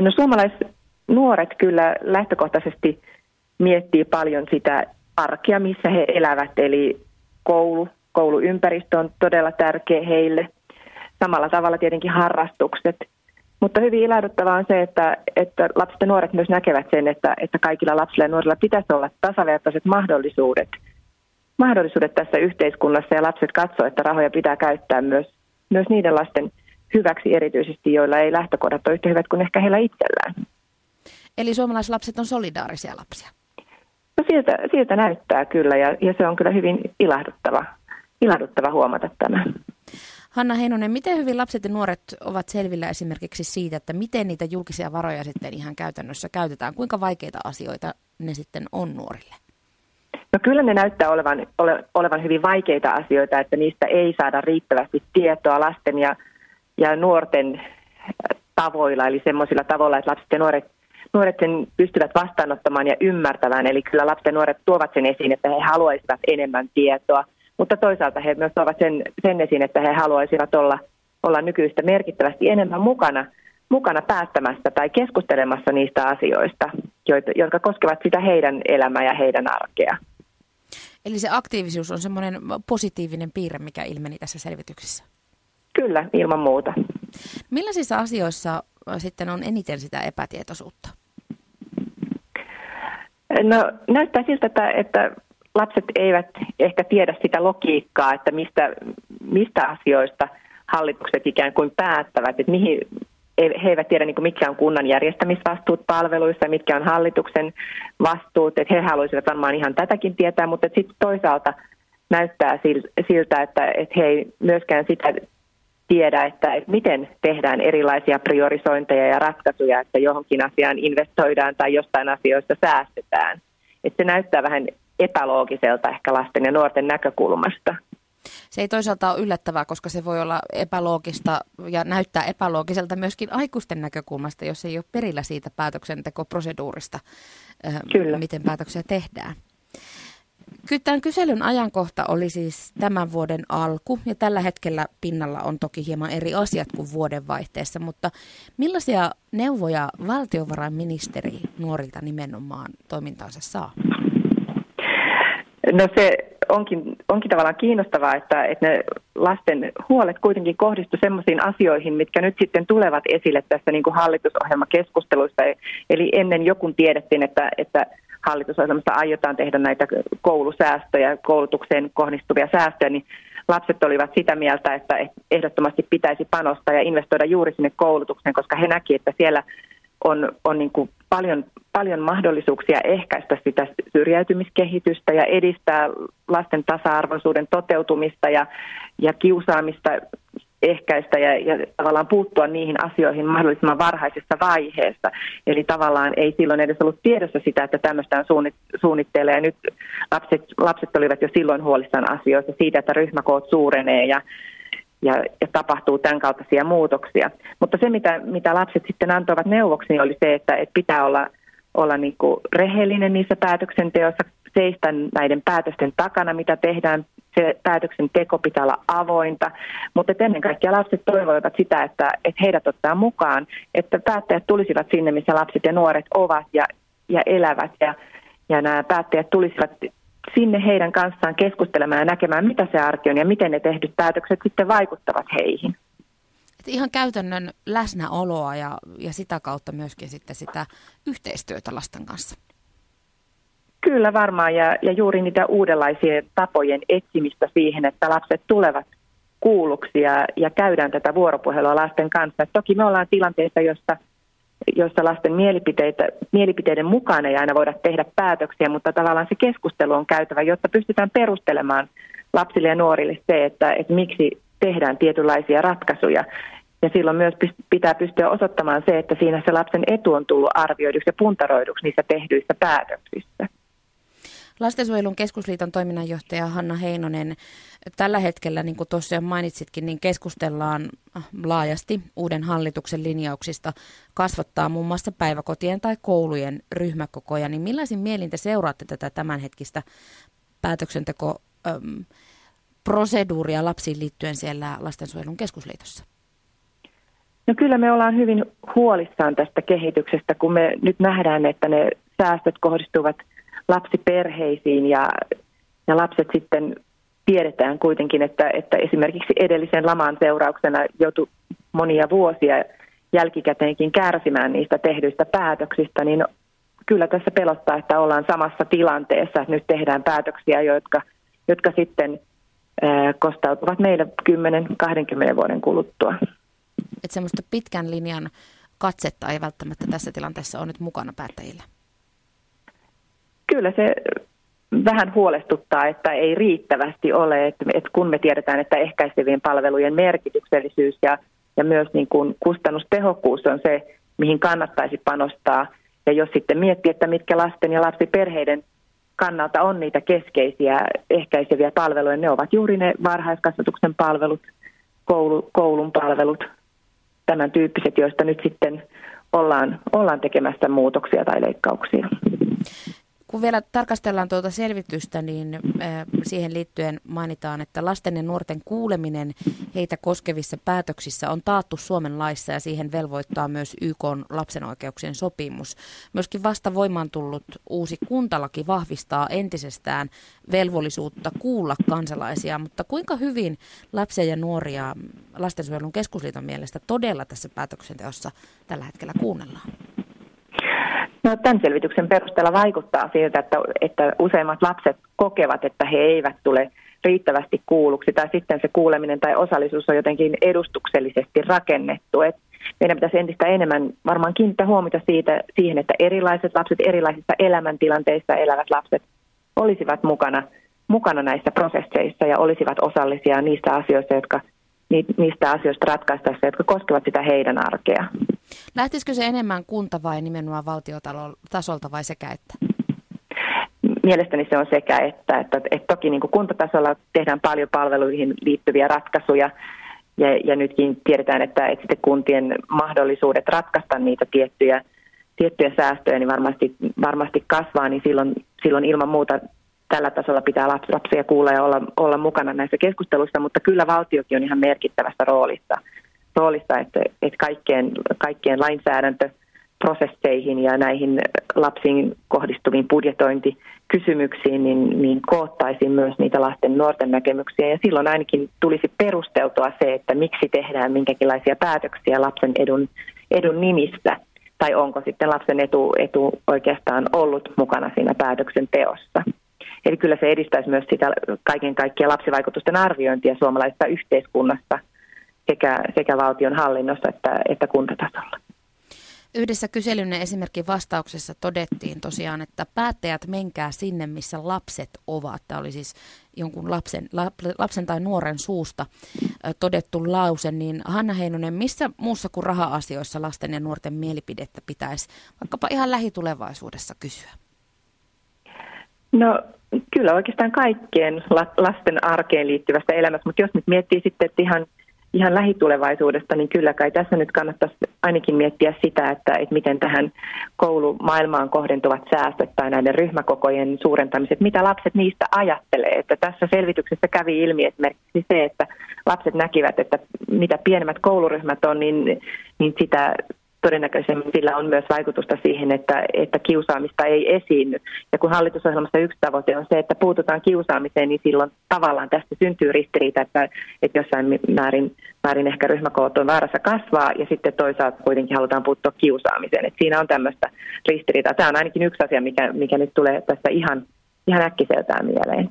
No suomalaisnuoret kyllä lähtökohtaisesti miettii paljon sitä arkea, missä he elävät, eli koulu, kouluympäristö on todella tärkeä heille. Samalla tavalla tietenkin harrastukset. Mutta hyvin ilahduttavaa on se, että, että lapset ja nuoret myös näkevät sen, että, että kaikilla lapsilla ja nuorilla pitäisi olla tasavertaiset mahdollisuudet, mahdollisuudet tässä yhteiskunnassa ja lapset katsoo, että rahoja pitää käyttää myös, myös niiden lasten hyväksi erityisesti, joilla ei lähtökohdat ole yhtä hyvät kuin ehkä heillä itsellään. Eli suomalaislapset on solidaarisia lapsia? No siltä, siltä näyttää kyllä ja, ja se on kyllä hyvin ilahduttava, ilahduttava huomata tämä. Hanna Heinonen, miten hyvin lapset ja nuoret ovat selvillä esimerkiksi siitä, että miten niitä julkisia varoja sitten ihan käytännössä käytetään? Kuinka vaikeita asioita ne sitten on nuorille? No kyllä ne näyttää olevan, ole, olevan hyvin vaikeita asioita, että niistä ei saada riittävästi tietoa lasten ja, ja nuorten tavoilla, eli semmoisilla tavoilla, että lapset ja nuoret nuoret sen pystyvät vastaanottamaan ja ymmärtämään. Eli kyllä lapset ja nuoret tuovat sen esiin, että he haluaisivat enemmän tietoa, mutta toisaalta he myös tuovat sen, sen esiin, että he haluaisivat olla, olla nykyistä merkittävästi enemmän mukana, mukana päättämässä tai keskustelemassa niistä asioista, joita, jotka koskevat sitä heidän elämää ja heidän arkea. Eli se aktiivisuus on semmoinen positiivinen piirre, mikä ilmeni tässä selvityksessä? Kyllä, ilman muuta. Millaisissa asioissa sitten on eniten sitä epätietoisuutta? No näyttää siltä, että, että lapset eivät ehkä tiedä sitä logiikkaa, että mistä, mistä asioista hallitukset ikään kuin päättävät, että mihin, he eivät tiedä niin kuin mitkä on kunnan järjestämisvastuut palveluissa, mitkä on hallituksen vastuut, että he haluaisivat varmaan ihan tätäkin tietää, mutta sitten toisaalta näyttää siltä, että, että he ei myöskään sitä tiedä, että, että miten tehdään erilaisia priorisointeja ja ratkaisuja, että johonkin asiaan investoidaan tai jostain asioista säästetään. Että se näyttää vähän epäloogiselta ehkä lasten ja nuorten näkökulmasta. Se ei toisaalta ole yllättävää, koska se voi olla epäloogista ja näyttää epäloogiselta myöskin aikuisten näkökulmasta, jos ei ole perillä siitä päätöksentekoproseduurista, Kyllä. miten päätöksiä tehdään. Tämän kyselyn ajankohta oli siis tämän vuoden alku ja tällä hetkellä pinnalla on toki hieman eri asiat kuin vuodenvaihteessa, mutta millaisia neuvoja valtiovarainministeri nuorilta nimenomaan toimintaansa saa? No se onkin, onkin tavallaan kiinnostavaa, että, että ne lasten huolet kuitenkin kohdistu sellaisiin asioihin, mitkä nyt sitten tulevat esille tässä niin kuin hallitusohjelmakeskusteluissa. Eli ennen joku tiedettiin, että, että hallitusohjelmassa aiotaan tehdä näitä koulusäästöjä, koulutukseen kohdistuvia säästöjä, niin lapset olivat sitä mieltä, että ehdottomasti pitäisi panostaa ja investoida juuri sinne koulutukseen, koska he näkivät, että siellä on, on niin kuin paljon, paljon mahdollisuuksia ehkäistä sitä syrjäytymiskehitystä ja edistää lasten tasa-arvoisuuden toteutumista ja, ja kiusaamista ehkäistä ja, ja tavallaan puuttua niihin asioihin mahdollisimman varhaisessa vaiheessa. Eli tavallaan ei silloin edes ollut tiedossa sitä, että tämmöistä on suunnitteilla. Ja nyt lapset, lapset olivat jo silloin huolissaan asioista siitä, että ryhmäkoot suurenee ja, ja, ja tapahtuu tämän kaltaisia muutoksia. Mutta se, mitä, mitä lapset sitten antoivat neuvoksi, niin oli se, että, että pitää olla, olla niin rehellinen niissä päätöksenteoissa, seistä näiden päätösten takana, mitä tehdään. Se päätöksenteko pitää olla avointa, mutta ennen kaikkea lapset toivoivat sitä, että, että heidät ottaa mukaan, että päättäjät tulisivat sinne, missä lapset ja nuoret ovat ja, ja elävät ja, ja nämä päättäjät tulisivat sinne heidän kanssaan keskustelemaan ja näkemään, mitä se arki on ja miten ne tehdyt päätökset sitten vaikuttavat heihin. Et ihan käytännön läsnäoloa ja, ja sitä kautta myöskin sitten sitä yhteistyötä lasten kanssa. Kyllä varmaan ja, ja juuri niitä uudenlaisia tapojen etsimistä siihen, että lapset tulevat kuulluksi ja, ja käydään tätä vuoropuhelua lasten kanssa. Et toki me ollaan tilanteessa, jossa, jossa lasten mielipiteitä, mielipiteiden mukaan ei aina voida tehdä päätöksiä, mutta tavallaan se keskustelu on käytävä, jotta pystytään perustelemaan lapsille ja nuorille se, että, että miksi tehdään tietynlaisia ratkaisuja. Ja silloin myös pitää pystyä osoittamaan se, että siinä se lapsen etu on tullut arvioiduksi ja puntaroiduksi niissä tehdyissä päätöksissä. Lastensuojelun keskusliiton toiminnanjohtaja Hanna Heinonen, tällä hetkellä, niin kuin tuossa mainitsitkin, niin keskustellaan laajasti uuden hallituksen linjauksista kasvattaa muun muassa päiväkotien tai koulujen ryhmäkokoja. Niin millaisin mielin te seuraatte tätä tämänhetkistä päätöksenteko proseduuria lapsiin liittyen siellä lastensuojelun keskusliitossa? No kyllä me ollaan hyvin huolissaan tästä kehityksestä, kun me nyt nähdään, että ne säästöt kohdistuvat lapsiperheisiin ja, ja lapset sitten tiedetään kuitenkin, että, että esimerkiksi edellisen laman seurauksena joutui monia vuosia jälkikäteenkin kärsimään niistä tehdyistä päätöksistä, niin kyllä tässä pelottaa, että ollaan samassa tilanteessa, että nyt tehdään päätöksiä, jotka, jotka sitten kostautuvat meille 10-20 vuoden kuluttua. Että semmoista pitkän linjan katsetta ei välttämättä tässä tilanteessa ole nyt mukana päättäjillä. Kyllä se vähän huolestuttaa, että ei riittävästi ole, että, että kun me tiedetään, että ehkäisevien palvelujen merkityksellisyys ja, ja myös niin kuin kustannustehokkuus on se, mihin kannattaisi panostaa. Ja jos sitten miettii, että mitkä lasten ja lapsiperheiden kannalta on niitä keskeisiä ehkäiseviä palveluja, ne ovat juuri ne varhaiskasvatuksen palvelut, koulu, koulun palvelut, tämän tyyppiset, joista nyt sitten ollaan, ollaan tekemässä muutoksia tai leikkauksia. Kun vielä tarkastellaan tuota selvitystä, niin siihen liittyen mainitaan, että lasten ja nuorten kuuleminen heitä koskevissa päätöksissä on taattu Suomen laissa ja siihen velvoittaa myös YK lapsen oikeuksien sopimus. Myöskin vasta voimaan tullut uusi kuntalaki vahvistaa entisestään velvollisuutta kuulla kansalaisia, mutta kuinka hyvin lapsia ja nuoria lastensuojelun keskusliiton mielestä todella tässä päätöksenteossa tällä hetkellä kuunnellaan? No, tämän selvityksen perusteella vaikuttaa siltä, että, että useimmat lapset kokevat, että he eivät tule riittävästi kuulluksi tai sitten se kuuleminen tai osallisuus on jotenkin edustuksellisesti rakennettu. Et meidän pitäisi entistä enemmän varmaan kiinnittää huomiota siitä, siihen, että erilaiset lapset erilaisissa elämäntilanteissa elävät lapset olisivat mukana, mukana näissä prosesseissa ja olisivat osallisia niistä asioista, jotka, niistä asioista ratkaistaessa, jotka koskevat sitä heidän arkea. Lähtisikö se enemmän kunta vai nimenomaan valtiotasolta vai sekä että? Mielestäni se on sekä että. että, että toki niin kuin kuntatasolla tehdään paljon palveluihin liittyviä ratkaisuja ja, ja nytkin tiedetään, että, että sitten kuntien mahdollisuudet ratkaista niitä tiettyjä, tiettyjä säästöjä niin varmasti, varmasti kasvaa, niin silloin, silloin ilman muuta tällä tasolla pitää lapsia kuulla ja olla, olla mukana näissä keskusteluissa, mutta kyllä valtiokin on ihan merkittävässä roolissa – roolissa, että, että kaikkien, kaikkien lainsäädäntöprosesseihin ja näihin lapsiin kohdistuviin budjetointikysymyksiin, niin, niin koottaisiin myös niitä lasten nuorten näkemyksiä. Ja silloin ainakin tulisi perusteltua se, että miksi tehdään minkäkinlaisia päätöksiä lapsen edun, edun nimissä, tai onko sitten lapsen etu, etu oikeastaan ollut mukana siinä päätöksenteossa. Eli kyllä se edistäisi myös sitä kaiken kaikkiaan lapsivaikutusten arviointia suomalaisessa yhteiskunnassa – sekä, sekä valtion hallinnossa että, että kuntatasolla. Yhdessä kyselyn esimerkin vastauksessa todettiin tosiaan, että päättäjät menkää sinne, missä lapset ovat. Tämä oli siis jonkun lapsen, lapsen tai nuoren suusta todettu lause. Niin Hanna Heinonen, missä muussa kuin raha-asioissa lasten ja nuorten mielipidettä pitäisi vaikkapa ihan lähitulevaisuudessa kysyä? No kyllä oikeastaan kaikkien lasten arkeen liittyvästä elämästä, mutta jos nyt miettii sitten, että ihan – ihan lähitulevaisuudesta, niin kyllä kai tässä nyt kannattaisi ainakin miettiä sitä, että, että miten tähän koulumaailmaan kohdentuvat säästöt tai näiden ryhmäkokojen suurentamiset, mitä lapset niistä ajattelee. Että tässä selvityksessä kävi ilmi esimerkiksi se, että lapset näkivät, että mitä pienemmät kouluryhmät on, niin, niin sitä todennäköisemmin sillä on myös vaikutusta siihen, että, että kiusaamista ei esiinny. Ja kun hallitusohjelmassa yksi tavoite on se, että puututaan kiusaamiseen, niin silloin tavallaan tästä syntyy ristiriita, että, että jossain määrin, määrin ehkä ryhmäkoot on vaarassa kasvaa ja sitten toisaalta kuitenkin halutaan puuttua kiusaamiseen. Että siinä on tämmöistä ristiriitaa. Tämä on ainakin yksi asia, mikä, mikä nyt tulee tästä ihan, ihan äkkiseltään mieleen.